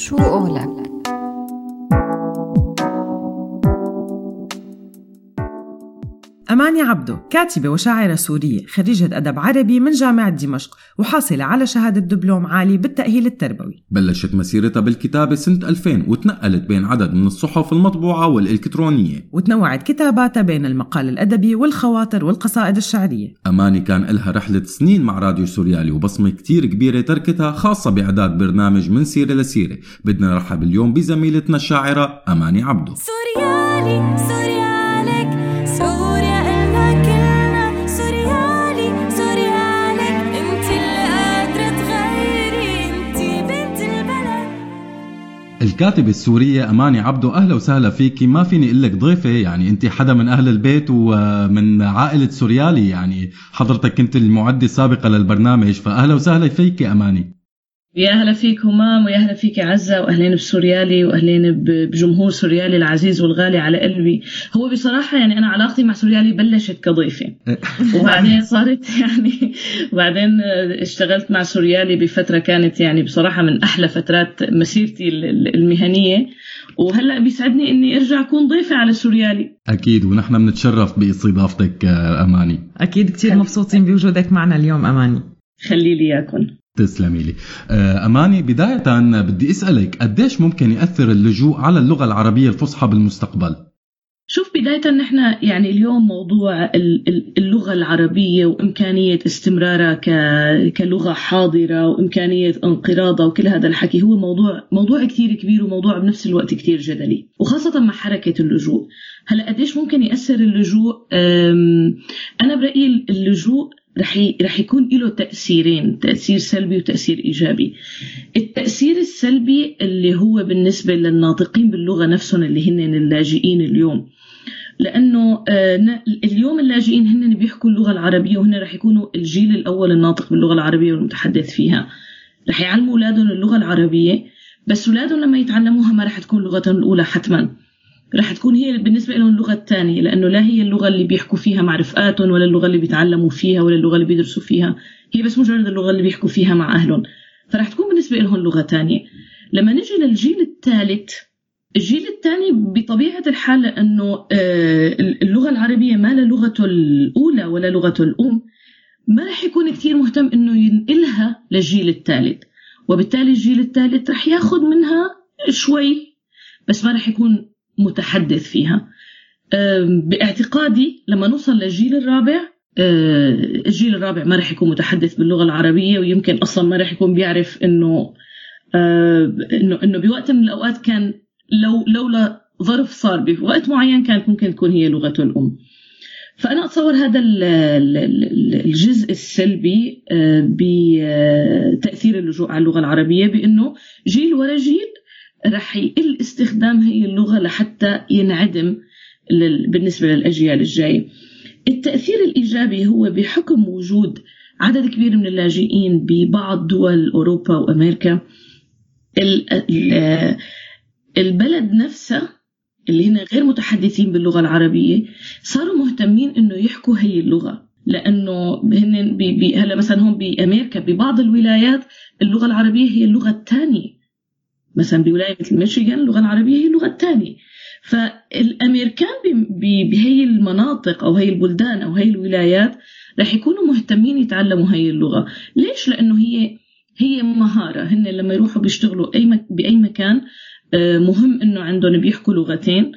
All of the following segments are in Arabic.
شو قولك؟ أماني عبدو كاتبة وشاعرة سورية خريجة أدب عربي من جامعة دمشق وحاصلة على شهادة دبلوم عالي بالتأهيل التربوي. بلشت مسيرتها بالكتابة سنة 2000 وتنقلت بين عدد من الصحف المطبوعة والإلكترونية. وتنوعت كتاباتها بين المقال الأدبي والخواطر والقصائد الشعرية. أماني كان لها رحلة سنين مع راديو سوريالي وبصمة كتير كبيرة تركتها خاصة بإعداد برنامج من سيرة لسيرة. بدنا نرحب اليوم بزميلتنا الشاعرة أماني عبدو. سوريالي سوريالك الكاتبة السورية أماني عبدو أهلا وسهلا فيكي ما فيني أقول لك ضيفة يعني أنت حدا من أهل البيت ومن عائلة سوريالي يعني حضرتك كنت المعدة السابقة للبرنامج فأهلا وسهلا فيكي أماني. يا أهلا فيك همام ويا أهلا فيك عزة وأهلين بسوريالي وأهلين بجمهور سوريالي العزيز والغالي على قلبي. هو بصراحة يعني أنا علاقتي مع سوريالي بلشت كضيفة. وبعدين صارت يعني وبعدين اشتغلت مع سوريالي بفترة كانت يعني بصراحة من أحلى فترات مسيرتي ال- ال- المهنية. وهلأ بيسعدني إني أرجع أكون ضيفة على سوريالي. أكيد ونحن بنتشرف بإستضافتك آه، أماني. أكيد كتير مبسوطين بوجودك معنا اليوم أماني. خلي لي اياكم تسلمي لي. آه، أماني بداية بدي أسألك قديش ممكن يأثر اللجوء على اللغة العربية الفصحى بالمستقبل؟ شوف بداية نحن يعني اليوم موضوع ال- ال- اللغة العربية وإمكانية استمرارها كلغة حاضرة وإمكانية انقراضها وكل هذا الحكي هو موضوع موضوع كثير كبير وموضوع بنفس الوقت كثير جدلي وخاصة مع حركة اللجوء. هلا قديش ممكن يأثر اللجوء؟ أنا برأيي اللجوء رح رح يكون له تأثيرين تأثير سلبي وتأثير إيجابي. التأثير السلبي اللي هو بالنسبة للناطقين باللغة نفسهم اللي هن اللاجئين اليوم. لأنه آه، اليوم اللاجئين هن بيحكوا اللغة العربية وهن رح يكونوا الجيل الأول الناطق باللغة العربية والمتحدث فيها. رح يعلموا أولادهم اللغة العربية بس أولادهم لما يتعلموها ما رح تكون لغتهم الأولى حتما. رح تكون هي بالنسبة لهم اللغة الثانية لأنه لا هي اللغة اللي بيحكوا فيها مع رفقاتهم ولا اللغة اللي بيتعلموا فيها ولا اللغة اللي بيدرسوا فيها. هي بس مجرد اللغة اللي بيحكوا فيها مع أهلهم. فرح تكون بالنسبة لهم لغة ثانية. لما نجي للجيل الثالث الجيل الثاني بطبيعة الحال لأنه آه، اللغة العربية ما لغته الأولى ولا لغته الأم ما رح يكون كثير مهتم إنه ينقلها للجيل الثالث. وبالتالي الجيل الثالث رح ياخذ منها شوي بس ما رح يكون متحدث فيها. باعتقادي لما نوصل للجيل الرابع آه، الجيل الرابع ما رح يكون متحدث باللغة العربية ويمكن أصلا ما رح يكون بيعرف إنه آه، إنه إنه بوقت من الأوقات كان لو لولا ظرف صار بوقت معين كانت ممكن تكون هي لغته الأم. فأنا أتصور هذا ال- ال- ال- الجزء السلبي آه، بتأثير اللجوء على اللغة العربية بأنه جيل ورا جيل رح يقل استخدام هي اللغة لحتى ينعدم بالنسبة للأجيال الجاية. التأثير الإيجابي هو بحكم وجود عدد كبير من اللاجئين ببعض دول أوروبا وأمريكا. ال- ال- البلد نفسها اللي هن غير متحدثين باللغة العربية صاروا مهتمين إنه يحكوا هي اللغة. لأنه هن بي بي هلا مثلا هون بأمريكا ببعض الولايات اللغة العربية هي اللغة الثانية. مثلا بولاية مثل ميشيغان اللغة العربية هي اللغة الثانية. فالأمريكان بهي المناطق أو هي البلدان أو هي الولايات رح يكونوا مهتمين يتعلموا هي اللغة. ليش؟ لأنه هي هي مهارة. هن لما يروحوا بيشتغلوا أي مك بأي مكان آه، مهم إنه عندهم بيحكوا لغتين.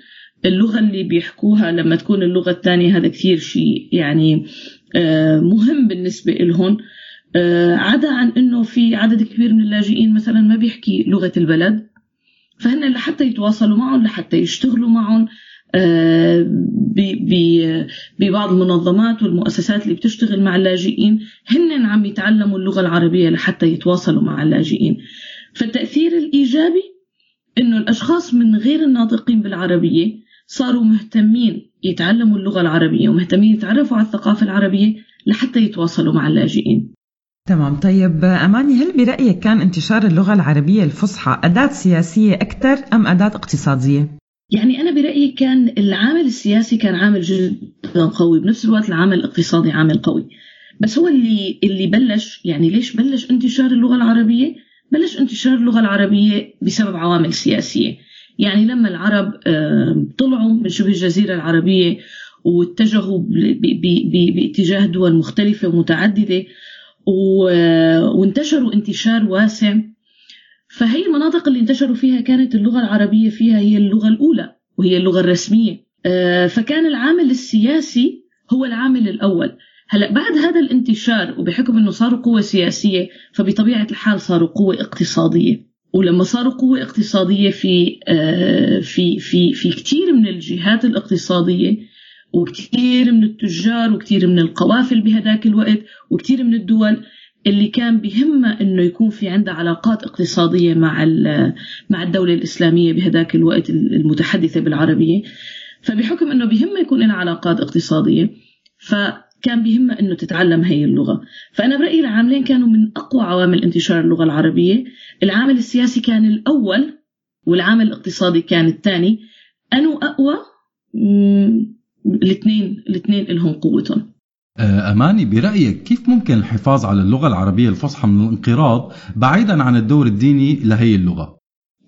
اللغة اللي بيحكوها لما تكون اللغة الثانية هذا كثير شيء يعني آه، مهم بالنسبة لهم عدا عن إنه في عدد كبير من اللاجئين مثلا ما بيحكي لغة البلد فهن لحتى يتواصلوا معهم لحتى يشتغلوا معهم آه، ببعض المنظمات والمؤسسات اللي بتشتغل مع اللاجئين. هن عم يتعلموا اللغة العربية لحتى يتواصلوا مع اللاجئين. فالتأثير الإيجابي إنه الأشخاص من غير الناطقين بالعربية صاروا مهتمين يتعلموا اللغة العربية ومهتمين يتعرفوا على الثقافة العربية لحتى يتواصلوا مع اللاجئين. تمام. طيب أماني هل برأيك كان انتشار اللغة العربية الفصحى أداة سياسية أكثر أم أداة اقتصادية؟ يعني أنا برأيي كان العامل السياسي كان عامل جدا قوي بنفس الوقت العامل الاقتصادي عامل قوي. بس هو اللي اللي بلش يعني ليش بلش انتشار اللغة العربية؟ بلش انتشار اللغة العربية بسبب عوامل سياسية. يعني لما العرب طلعوا من شبه الجزيرة العربية واتجهوا باتجاه دول مختلفة ومتعددة وانتشروا انتشار واسع. فهي المناطق اللي انتشروا فيها كانت اللغة العربية فيها هي اللغة الأولى وهي اللغة الرسمية. آه، فكان العامل السياسي هو العامل الأول. هلا بعد هذا الانتشار وبحكم إنه صاروا قوة سياسية فبطبيعة الحال صاروا قوة اقتصادية. ولما صاروا قوة اقتصادية في آه، في في في كثير من الجهات الاقتصادية وكثير من التجار وكثير من القوافل بهذاك الوقت وكثير من الدول اللي كان بهمها إنه يكون في عندها علاقات اقتصادية مع مع الدولة الإسلامية بهذاك الوقت المتحدثة بالعربية. فبحكم إنه بهمها يكون لها علاقات اقتصادية فكان بهمها إنه تتعلم هي اللغة. فأنا برأيي العاملين كانوا من أقوى عوامل انتشار اللغة العربية. العامل السياسي كان الأول والعامل الاقتصادي كان الثاني. أنو أقوى؟ الاثنين الاثنين لهم قوتهم آه، أماني برأيك كيف ممكن الحفاظ على اللغة العربية الفصحى من الانقراض بعيدا عن الدور الديني لهي اللغة؟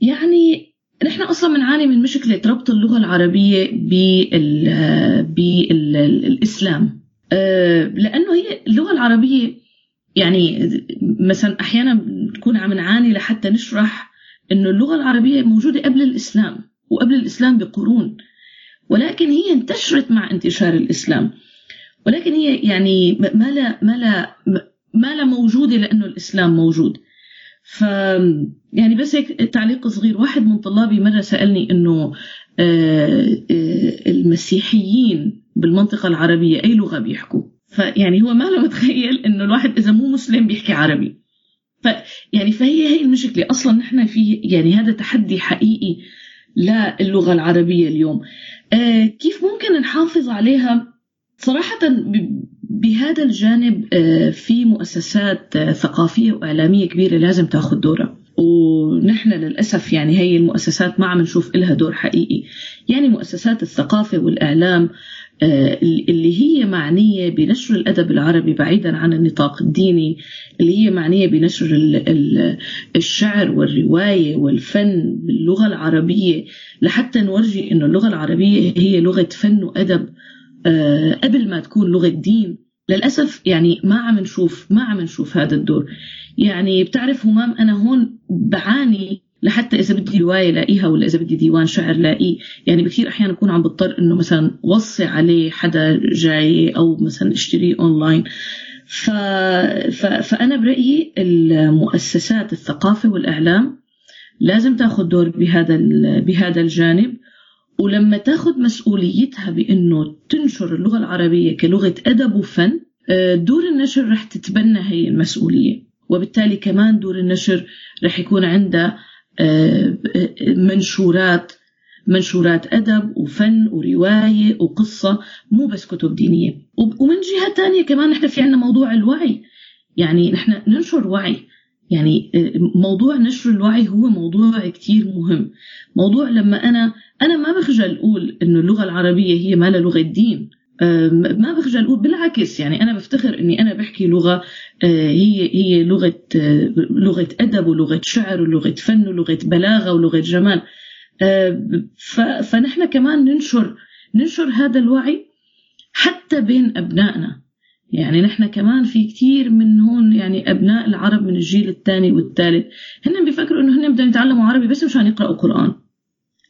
يعني نحن أصلا بنعاني من مشكلة ربط اللغة العربية بال بالاسلام لأنه هي اللغة العربية يعني مثلا أحيانا بنكون عم نعاني لحتى نشرح إنه اللغة العربية موجودة قبل الإسلام وقبل الإسلام بقرون. ولكن هي انتشرت مع انتشار الإسلام. ولكن هي يعني ما لا ما لا ما لا موجوده لأنه الإسلام موجود. ف يعني بس هيك تعليق صغير. واحد من طلابي مرة سألني أنه آه، آه، المسيحيين بالمنطقة العربية أي لغة بيحكوا؟ فيعني هو ما له متخيل أنه الواحد إذا مو مسلم بيحكي عربي. ف يعني فهي هي المشكلة. أصلا نحن في يعني هذا تحدي حقيقي. للغه العربية اليوم. آه، كيف ممكن نحافظ عليها؟ صراحة ب- بهذا الجانب آه، في مؤسسات آه، ثقافية وإعلامية كبيرة لازم تاخذ دورها. ونحن للأسف يعني هي المؤسسات ما عم نشوف إلها دور حقيقي. يعني مؤسسات الثقافة والإعلام آه، اللي هي معنية بنشر الأدب العربي بعيدا عن النطاق الديني اللي هي معنية بنشر ال- ال- الشعر والرواية والفن باللغة العربية لحتى نورجي إنه اللغة العربية هي لغة فن وأدب آه، قبل ما تكون لغة دين. للأسف يعني ما عم نشوف ما عم نشوف هذا الدور. يعني بتعرف همام أنا هون بعاني لحتى إذا بدي رواية لاقيها ولا إذا بدي ديوان شعر لاقيه يعني بكثير احيان أكون عم بضطر إنه مثلا وصي عليه حدا جاي أو مثلا أشتريه أونلاين. ف... ف... فأنا برأيي المؤسسات الثقافة والإعلام لازم تاخذ دور بهذا ال... بهذا الجانب. ولما تاخذ مسؤوليتها بإنه تنشر اللغة العربية كلغة أدب وفن آه، دور النشر رح تتبنى هي المسؤولية. وبالتالي كمان دور النشر رح يكون عنده آه، منشورات منشورات أدب وفن ورواية وقصة مو بس كتب دينية. ومن جهة تانية كمان نحن في عنا موضوع الوعي. يعني نحن ننشر وعي يعني آه، موضوع نشر الوعي هو موضوع كتير مهم. موضوع لما أنا أنا ما بخجل أقول إنه اللغة العربية هي ما لغة دين. ما بخجل أقول بالعكس يعني أنا بفتخر إني أنا بحكي لغة آه، هي هي لغة آه، لغة أدب ولغة شعر ولغة فن ولغة بلاغة ولغة جمال. ف- فنحن كمان ننشر ننشر هذا الوعي حتى بين أبنائنا. يعني نحن كمان في كثير من هون يعني أبناء العرب من الجيل الثاني والثالث هن بيفكروا إنه هن بدهم يتعلموا عربي بس مشان يقرأوا قرآن.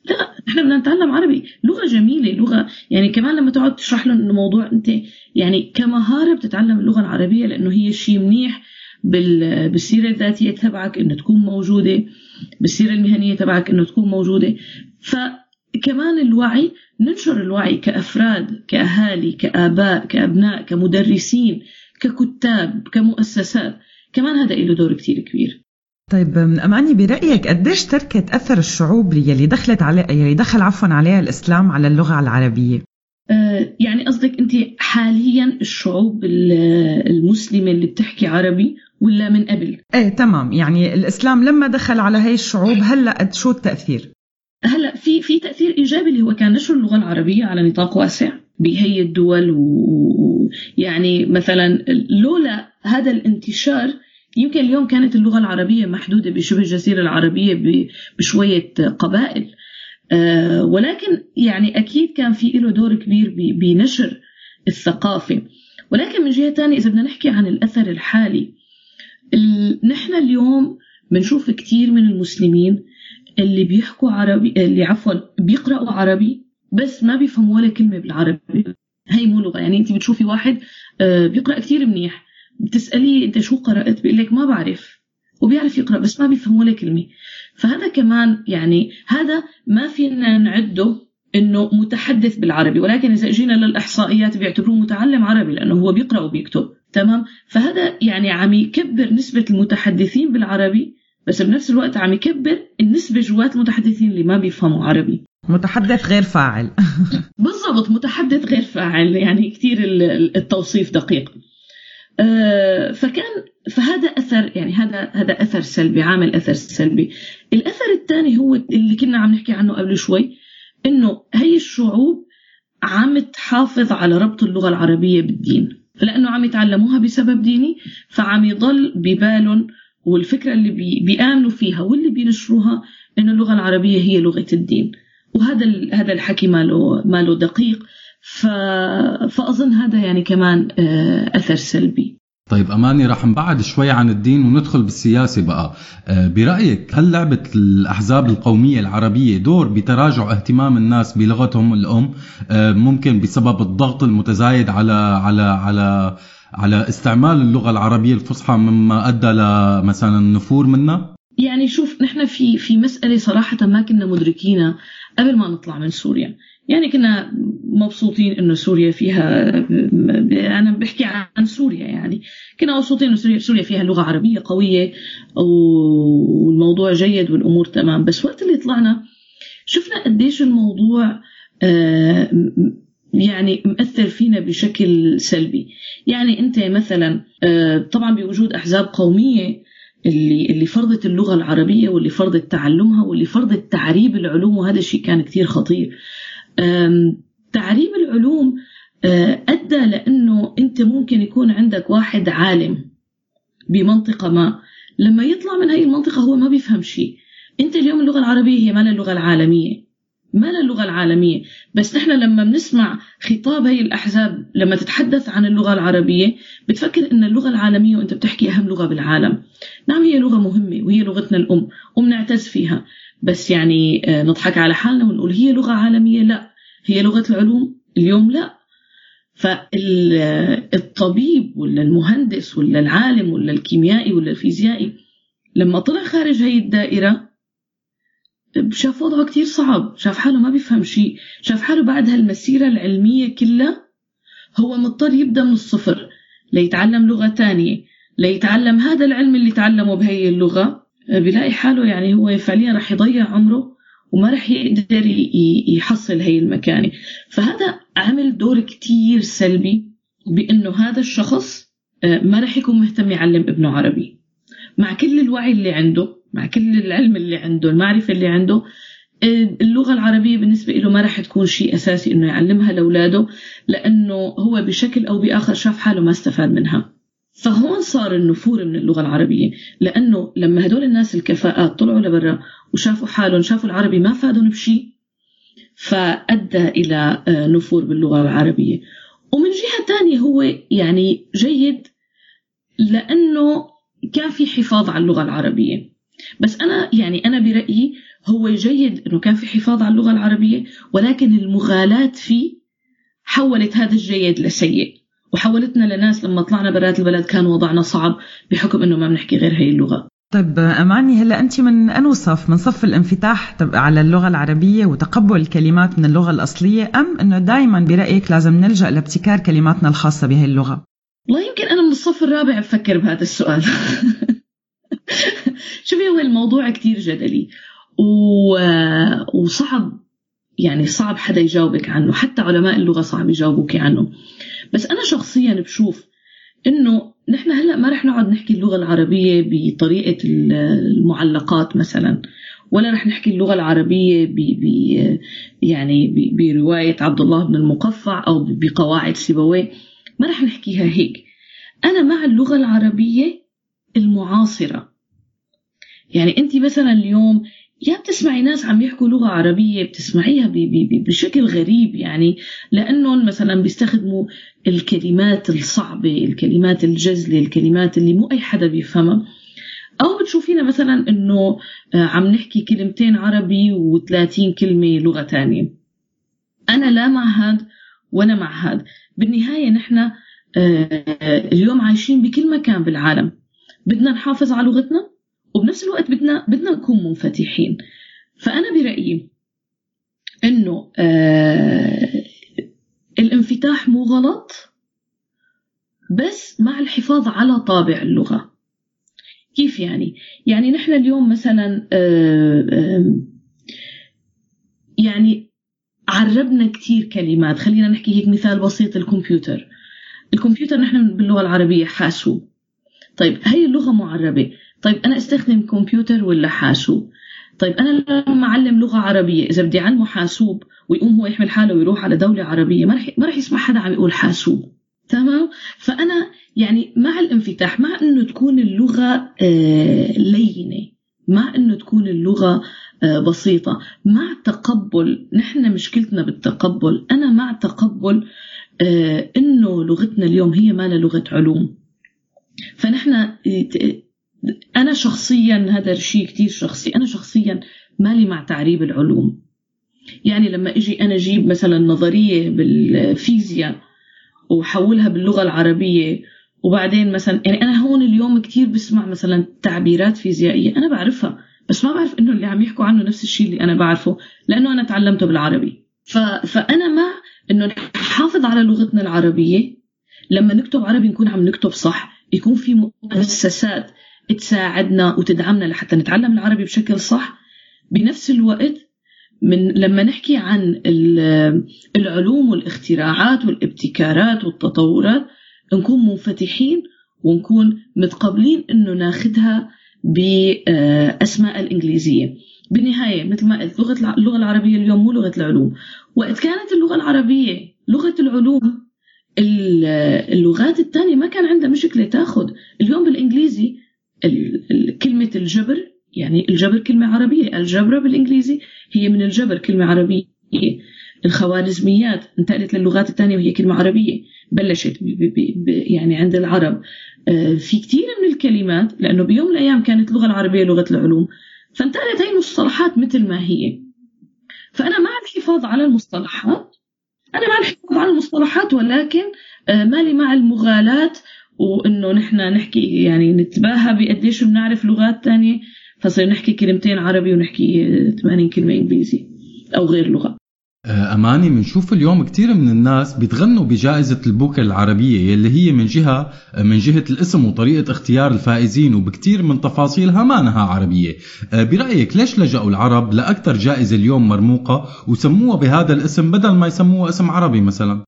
لا إحنا بدنا نتعلم عربي. لغة جميلة لغة يعني كمان لما تقعد تشرح لهم إنه موضوع أنت يعني كمهارة بتتعلم اللغة العربية لأنه هي شيء منيح بال- بالسيرة الذاتية تبعك إنه تكون موجودة بالسيرة المهنية تبعك إنه تكون موجودة. فكمان الوعي ننشر الوعي كأفراد كأهالي كآباء كأبناء كمدرسين ككتاب كمؤسسات كمان هذا له دور كتير كبير. طيب أماني برأيك قديش تركت أثر الشعوب يلي دخلت علي يلي دخل عفوا عليها الإسلام على اللغة العربية؟ آه، يعني قصدك أنت حاليا الشعوب ال- المسلمة اللي بتحكي عربي ولا من قبل إيه تمام يعني الإسلام لما دخل على هاي الشعوب هلأ قد شو التأثير؟ هلأ في في تأثير إيجابي اللي هو كان نشر اللغة العربية على نطاق واسع بهي الدول ويعني مثلا لولا هذا الانتشار يمكن اليوم كانت اللغة العربية محدودة بشبه الجزيرة العربية بشوية قبائل. آه، ولكن يعني أكيد كان في له دور كبير بنشر الثقافة. ولكن من جهة تانية إذا بدنا نحكي عن الأثر الحالي ال- نحن اليوم بنشوف كتير من المسلمين اللي بيحكوا عربي اللي عفوا بيقرأوا عربي بس ما بيفهموا ولا كلمة بالعربي. هي مو لغة. يعني أنت بتشوفي واحد آه، بيقرأ كتير منيح. بتسأليه أنت شو قرأت؟ بيقول لك ما بعرف. وبيعرف يقرأ بس ما بيفهم ولا كلمة. فهذا كمان يعني هذا ما فينا نعده إنه متحدث بالعربي ولكن إذا اجينا للإحصائيات بيعتبروه متعلم عربي لأنه هو بيقرأ وبيكتب. تمام؟ فهذا يعني عم يكبر نسبة المتحدثين بالعربي بس بنفس الوقت عم يكبر النسبة جوات المتحدثين اللي ما بيفهموا عربي. متحدث غير فاعل. بالضبط متحدث غير فاعل. يعني كثير ال- التوصيف دقيق. فكان فهذا أثر يعني هذا هذا أثر سلبي عامل أثر سلبي. الأثر الثاني هو اللي كنا عم نحكي عنه قبل شوي إنه هي الشعوب عم تحافظ على ربط اللغة العربية بالدين. لأنه عم يتعلموها بسبب ديني فعم يضل ببالهم والفكرة اللي بي بيآمنوا فيها واللي بينشروها إنه اللغة العربية هي لغة الدين. وهذا هذا الحكي ماله ماله دقيق. ف... فأظن هذا يعني كمان آه، أثر سلبي. طيب أماني رح نبعد شوي عن الدين وندخل بالسياسة بقى. آه، برأيك هل لعبة الأحزاب القومية العربية دور بتراجع اهتمام الناس بلغتهم الأم؟ آه، ممكن بسبب الضغط المتزايد على على على على استعمال اللغة العربية الفصحى مما أدى لمثلا النفور منها؟ يعني شوف نحن في في مسألة صراحة ما كنا مدركينها قبل ما نطلع من سوريا. يعني كنا مبسوطين إنه سوريا فيها أنا بحكي عن سوريا يعني. كنا مبسوطين إنه سوريا فيها لغة عربية قوية والموضوع جيد والأمور تمام. بس وقت اللي طلعنا شفنا قديش الموضوع آه، يعني مأثر فينا بشكل سلبي. يعني أنت مثلا آه، طبعا بوجود أحزاب قومية اللي اللي فرضت اللغة العربية واللي فرضت تعلمها واللي فرضت تعريب العلوم وهذا الشيء كان كثير خطير. تعريب العلوم أدى لأنه أنت ممكن يكون عندك واحد عالم بمنطقة ما. لما يطلع من هاي المنطقة هو ما بيفهم شيء. أنت اليوم اللغة العربية هي ما لها اللغة العالمية. ما لها اللغة العالمية. بس نحن لما بنسمع خطاب هي الأحزاب لما تتحدث عن اللغة العربية بتفكر إن اللغة العالمية وأنت بتحكي أهم لغة بالعالم. نعم هي لغة مهمة وهي لغتنا الأم وبنعتز فيها. بس يعني آه، نضحك على حالنا ونقول هي لغة عالمية؟ لا. هي لغة العلوم؟ اليوم لا. فالطبيب ولا المهندس ولا العالم ولا الكيميائي ولا الفيزيائي لما طلع خارج هي الدائرة شاف وضعه كتير صعب. شاف حاله ما بيفهم شيء. شاف حاله بعد هالمسيرة العلمية كلها هو مضطر يبدأ من الصفر ليتعلم لغة تانية. ليتعلم هذا العلم اللي تعلمه بهي اللغة. بيلاقي حاله يعني هو فعليا رح يضيع عمره وما رح يقدر يحصل هي المكانة. فهذا عمل دور كتير سلبي بأنه هذا الشخص آه، ما رح يكون مهتم يعلم ابنه عربي. مع كل الوعي اللي عنده مع كل العلم اللي عنده المعرفة اللي عنده آه، اللغة العربية بالنسبة له ما رح تكون شيء أساسي إنه يعلمها لأولاده لأنه هو بشكل أو بآخر شاف حاله ما استفاد منها. فهون صار النفور من اللغة العربية لأنه لما هدول الناس الكفاءات طلعوا لبرا وشافوا حالهم شافوا العربي ما فادهم بشيء فأدى إلى آه، نفور باللغة العربية. ومن جهة تانية هو يعني جيد لأنه كان في حفاظ على اللغة العربية. بس أنا يعني أنا برأيي هو جيد أنه كان في حفاظ على اللغة العربية ولكن المغالاة فيه حولت هذا الجيد لسيء. وحولتنا لناس لما طلعنا برات البلد كان وضعنا صعب بحكم إنه ما بنحكي غير هي اللغة. طيب أماني هلأ أنت من أنو صف؟ من صف الانفتاح على اللغة العربية وتقبل الكلمات من اللغة الأصلية أم أنه دائما برأيك لازم نلجأ لابتكار كلماتنا الخاصة بهي اللغة؟ والله يمكن أنا من الصف الرابع بفكر بهذا السؤال. شوفي هو الموضوع كتير جدلي و... وصعب يعني صعب حدا يجاوبك عنه حتى علماء اللغة صعب يجاوبوك عنه. بس أنا شخصيا بشوف إنه نحن هلأ ما رح نقعد نحكي اللغة العربية بطريقة المعلقات مثلا ولا رح نحكي اللغة العربية ب ب يعني ب- برواية عبد الله بن المقفع أو بقواعد سيبوية. ما رح نحكيها هيك. أنا مع اللغة العربية المعاصرة. يعني أنت مثلا اليوم يا بتسمعي ناس عم يحكوا لغة عربية بتسمعيها بشكل غريب يعني لأنهم مثلا بيستخدموا الكلمات الصعبة الكلمات الجزلة الكلمات اللي مو أي حدا بيفهمها. أو بتشوفينا مثلا إنه عم نحكي كلمتين عربي و30 كلمة لغة تانية. أنا لا مع هاد وأنا مع هاد. بالنهاية نحن اليوم عايشين بكل مكان بالعالم. بدنا نحافظ على لغتنا؟ وبنفس الوقت بدنا بدنا نكون منفتحين. فأنا برأيي إنه آه الانفتاح مو غلط بس مع الحفاظ على طابع اللغة. كيف يعني؟ يعني نحن اليوم مثلا آه آه يعني عربنا كتير كلمات. خلينا نحكي هيك مثال بسيط الكمبيوتر. الكمبيوتر نحن باللغة العربية حاسوب. طيب هي اللغة معربة. طيب أنا أستخدم كمبيوتر ولا حاسوب؟ طيب أنا لما أعلم لغة عربية إذا بدي أعلمه حاسوب ويقوم هو يحمل حاله ويروح على دولة عربية ما رح ما رح يسمع حدا عم يقول حاسوب. تمام؟ فأنا يعني مع الانفتاح مع إنه تكون اللغة آه لينة مع إنه تكون اللغة آه بسيطة مع تقبل نحن مشكلتنا بالتقبل أنا مع تقبل آه إنه لغتنا اليوم هي ما لغة علوم. فنحن أنا شخصيا هذا الشيء كتير شخصي. أنا شخصيا مالي مع تعريب العلوم. يعني لما إجي أنا أجيب مثلا نظرية بالفيزياء وحولها باللغة العربية وبعدين مثلا يعني أنا هون اليوم كثير بسمع مثلا تعبيرات فيزيائية. أنا بعرفها بس ما بعرف إنه اللي عم يحكوا عنه نفس الشيء اللي أنا بعرفه لأنه أنا تعلمته بالعربي. ف... فأنا مع إنه نحافظ على لغتنا العربية. لما نكتب عربي نكون عم نكتب صح. يكون في مؤسسات تساعدنا وتدعمنا لحتى نتعلم العربي بشكل صح بنفس الوقت من لما نحكي عن العلوم والاختراعات والابتكارات والتطورات نكون منفتحين ونكون متقبلين إنه ناخذها بأسماء الإنجليزية. بالنهاية مثل ما قلت لغة اللغة العربية اليوم مو لغة العلوم. وقت كانت اللغة العربية لغة العلوم اللغات الثانية ما كان عندها مشكلة تاخذ اليوم بالإنجليزي كلمة الجبر يعني الجبر كلمة عربية الجبر بالإنجليزي هي من الجبر كلمة عربية. الخوارزميات انتقلت للغات الثانية وهي كلمة عربية. بلشت بي بي بي يعني عند العرب. في كثير من الكلمات لأنه بيوم من الأيام كانت اللغة العربية لغة العلوم. فانتقلت هي المصطلحات مثل ما هي. فأنا مع الحفاظ على المصطلحات. أنا مع الحفاظ على المصطلحات ولكن مالي مع المغالاة وإنه نحن نحكي يعني نتباهى بقديش بنعرف لغات ثانية فصير نحكي كلمتين عربي ونحكي 80 كلمة إنجليزي أو غير لغة. أماني بنشوف اليوم كثير من الناس بيتغنوا بجائزة البوكر العربية يلي هي من جهة من جهة الاسم وطريقة اختيار الفائزين وبكثير من تفاصيلها ما نها عربية. برأيك ليش لجأوا العرب لأكثر جائزة اليوم مرموقة وسموها بهذا الاسم بدل ما يسموها اسم عربي مثلا؟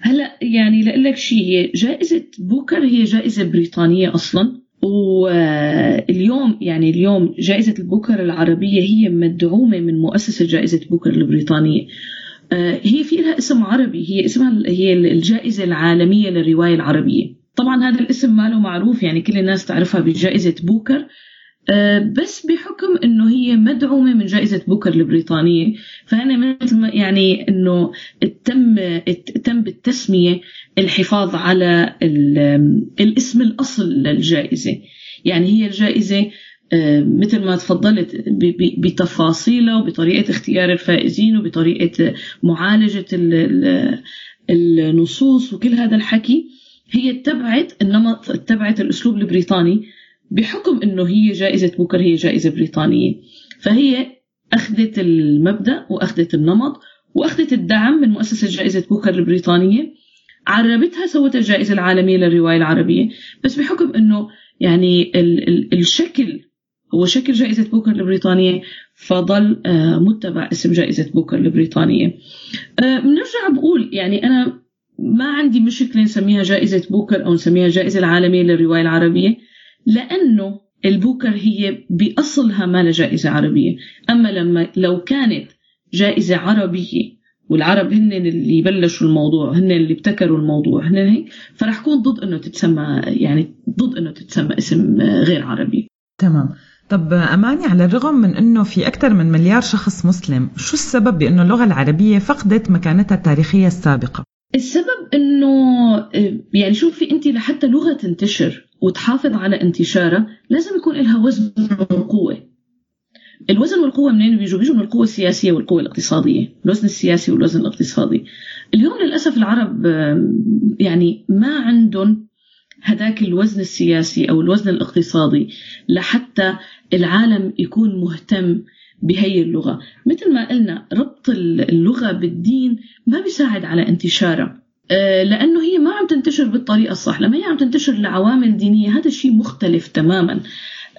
هلا يعني لك شيء جائزة بوكر هي جائزة بريطانية أصلا واليوم يعني اليوم جائزة البوكر العربية هي مدعومة من مؤسسة جائزة بوكر البريطانية. هي في لها اسم عربي هي اسمها هي الجائزة العالمية للرواية العربية. طبعا هذا الاسم ما له معروف يعني كل الناس تعرفها بجائزة بوكر. بس بحكم إنه هي مدعومة من جائزة بوكر البريطانية فأنا مثل ما يعني إنه تم تم بالتسمية الحفاظ على الاسم الأصل للجائزة. يعني هي الجائزة مثل ما تفضلت بتفاصيلها وبطريقه اختيار الفائزين وبطريقة معالجة النصوص وكل هذا الحكي هي اتبعت النمط اتبعت الأسلوب البريطاني. بحكم إنه هي جائزة بوكر هي جائزة بريطانية. فهي أخذت المبدأ وأخذت النمط وأخذت الدعم من مؤسسة جائزة بوكر البريطانية. عربتها سوت الجائزة العالمية للرواية العربية. بس بحكم إنه يعني ال ال الشكل هو شكل جائزة بوكر البريطانية فظل متبع اسم جائزة بوكر البريطانية. بنرجع بقول يعني أنا ما عندي مشكلة نسميها جائزة بوكر أو نسميها الجائزة العالمية للرواية العربية. لأنه البوكر هي بأصلها ما جائزة عربية. أما لما لو كانت جائزة عربية والعرب هن اللي بلشوا الموضوع هن اللي ابتكروا الموضوع هن هيك فرح كون ضد إنه تتسمى يعني ضد إنه تتسمى اسم غير عربي. تمام. طب أماني على الرغم من أنه في أكثر من مليار شخص مسلم شو السبب بأنه اللغة العربية فقدت مكانتها التاريخية السابقة؟ السبب إنه يعني شوفي أنت لحتى لغة تنتشر وتحافظ على انتشارها لازم يكون لها وزن وقوة الوزن والقوة منين بيجوا؟ بيجوا من القوة السياسية والقوة الاقتصادية، الوزن السياسي والوزن الاقتصادي. اليوم للأسف العرب يعني ما عندهم هذاك الوزن السياسي أو الوزن الاقتصادي لحتى العالم يكون مهتم بهي اللغة. مثل ما قلنا ربط اللغة بالدين ما بيساعد على انتشارها. لأنه هي ما عم تنتشر بالطريقة الصح. لما هي عم تنتشر لعوامل دينية هذا الشيء مختلف تماما.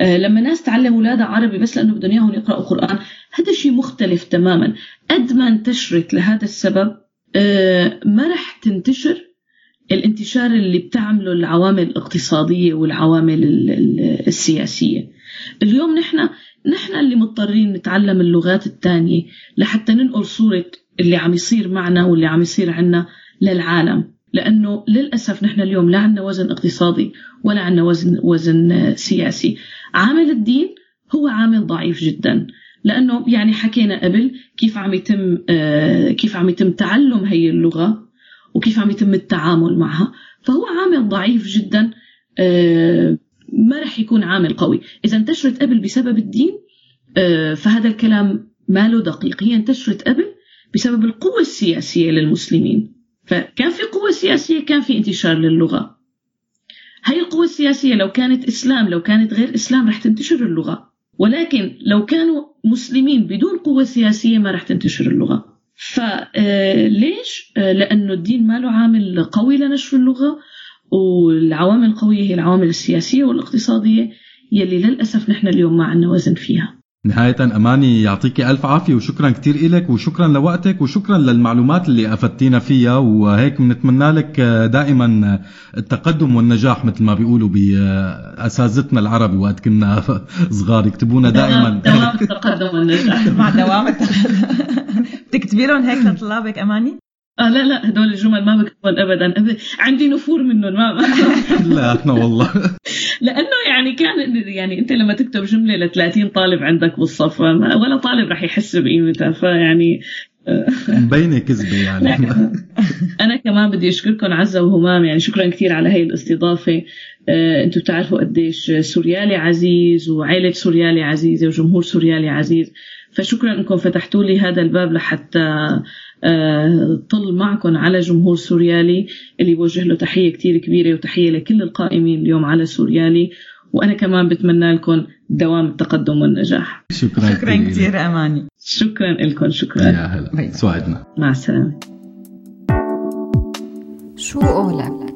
لما ناس تعلم أولادها عربي بس لأنه بدهم إياهم يقرأوا قرآن هذا شيء مختلف تماما. قد ما انتشرت لهذا السبب ما رح تنتشر الانتشار اللي بتعمله العوامل الاقتصادية والعوامل السياسية. اليوم نحن نحن اللي مضطرين نتعلم اللغات الثانية لحتى ننقل صورة اللي عم يصير معنا واللي عم يصير عنا للعالم. لأنه للأسف نحن اليوم لا عندنا وزن اقتصادي ولا عندنا وزن وزن سياسي. عامل الدين هو عامل ضعيف جدا. لأنه يعني حكينا قبل كيف عم يتم كيف عم يتم تعلم هي اللغة. وكيف عم يتم التعامل معها فهو عامل ضعيف جدا ما رح يكون عامل قوي. إذا انتشرت قبل بسبب الدين فهذا الكلام ما له دقيق. هي انتشرت قبل بسبب القوة السياسية للمسلمين. فكان في قوة سياسية كان في انتشار للغة. هاي القوة السياسية لو كانت إسلام لو كانت غير إسلام رح تنتشر اللغة. ولكن لو كانوا مسلمين بدون قوة سياسية ما رح تنتشر اللغة. فليش؟ لأنه الدين ما له عامل قوي لنشر اللغة والعوامل القوية هي العوامل السياسية والاقتصادية يلي للأسف نحن اليوم ما عندنا وزن فيها. نهاية أماني يعطيك ألف عافية وشكرا كتير إلك وشكرا لوقتك وشكرا للمعلومات اللي أفدتينا فيها وهيك بنتمنى لك دائما التقدم والنجاح مثل ما بيقولوا بأساتذتنا العربي وقت كنا صغار يكتبونا دائما. دوام التقدم والنجاح. مع دوام التقدم. بتكتبي لهم هيك لطلابك أماني؟ آه لا لا هدول الجمل ما بكتبهم ابدا. أبدا. عندي نفور منهم ما لا إحنا والله. لأنه يعني كان يعني أنت لما تكتب جملة ل 30 طالب عندك بالصف ولا طالب رح يحس بقيمتها فيعني مبينة كذبة يعني. أنا كمان بدي أشكركم عزة وهمام يعني شكرا كثير على هي الاستضافة. أنتم بتعرفوا قديش سوريالي عزيز وعائلة سوريالي عزيزة وجمهور سوريالي عزيز. فشكرا أنكم فتحتوا لي هذا الباب لحتى طل معكم على جمهور سوريالي اللي بوجه له تحية كتير كبيرة وتحية لكل القائمين اليوم على سوريالي. وأنا كمان بتمنى لكم دوام التقدم والنجاح. شكرا, شكرا كثير أماني. شكرا لكم شكرا. يا هلا. سعدنا مع السلامة. شو قولك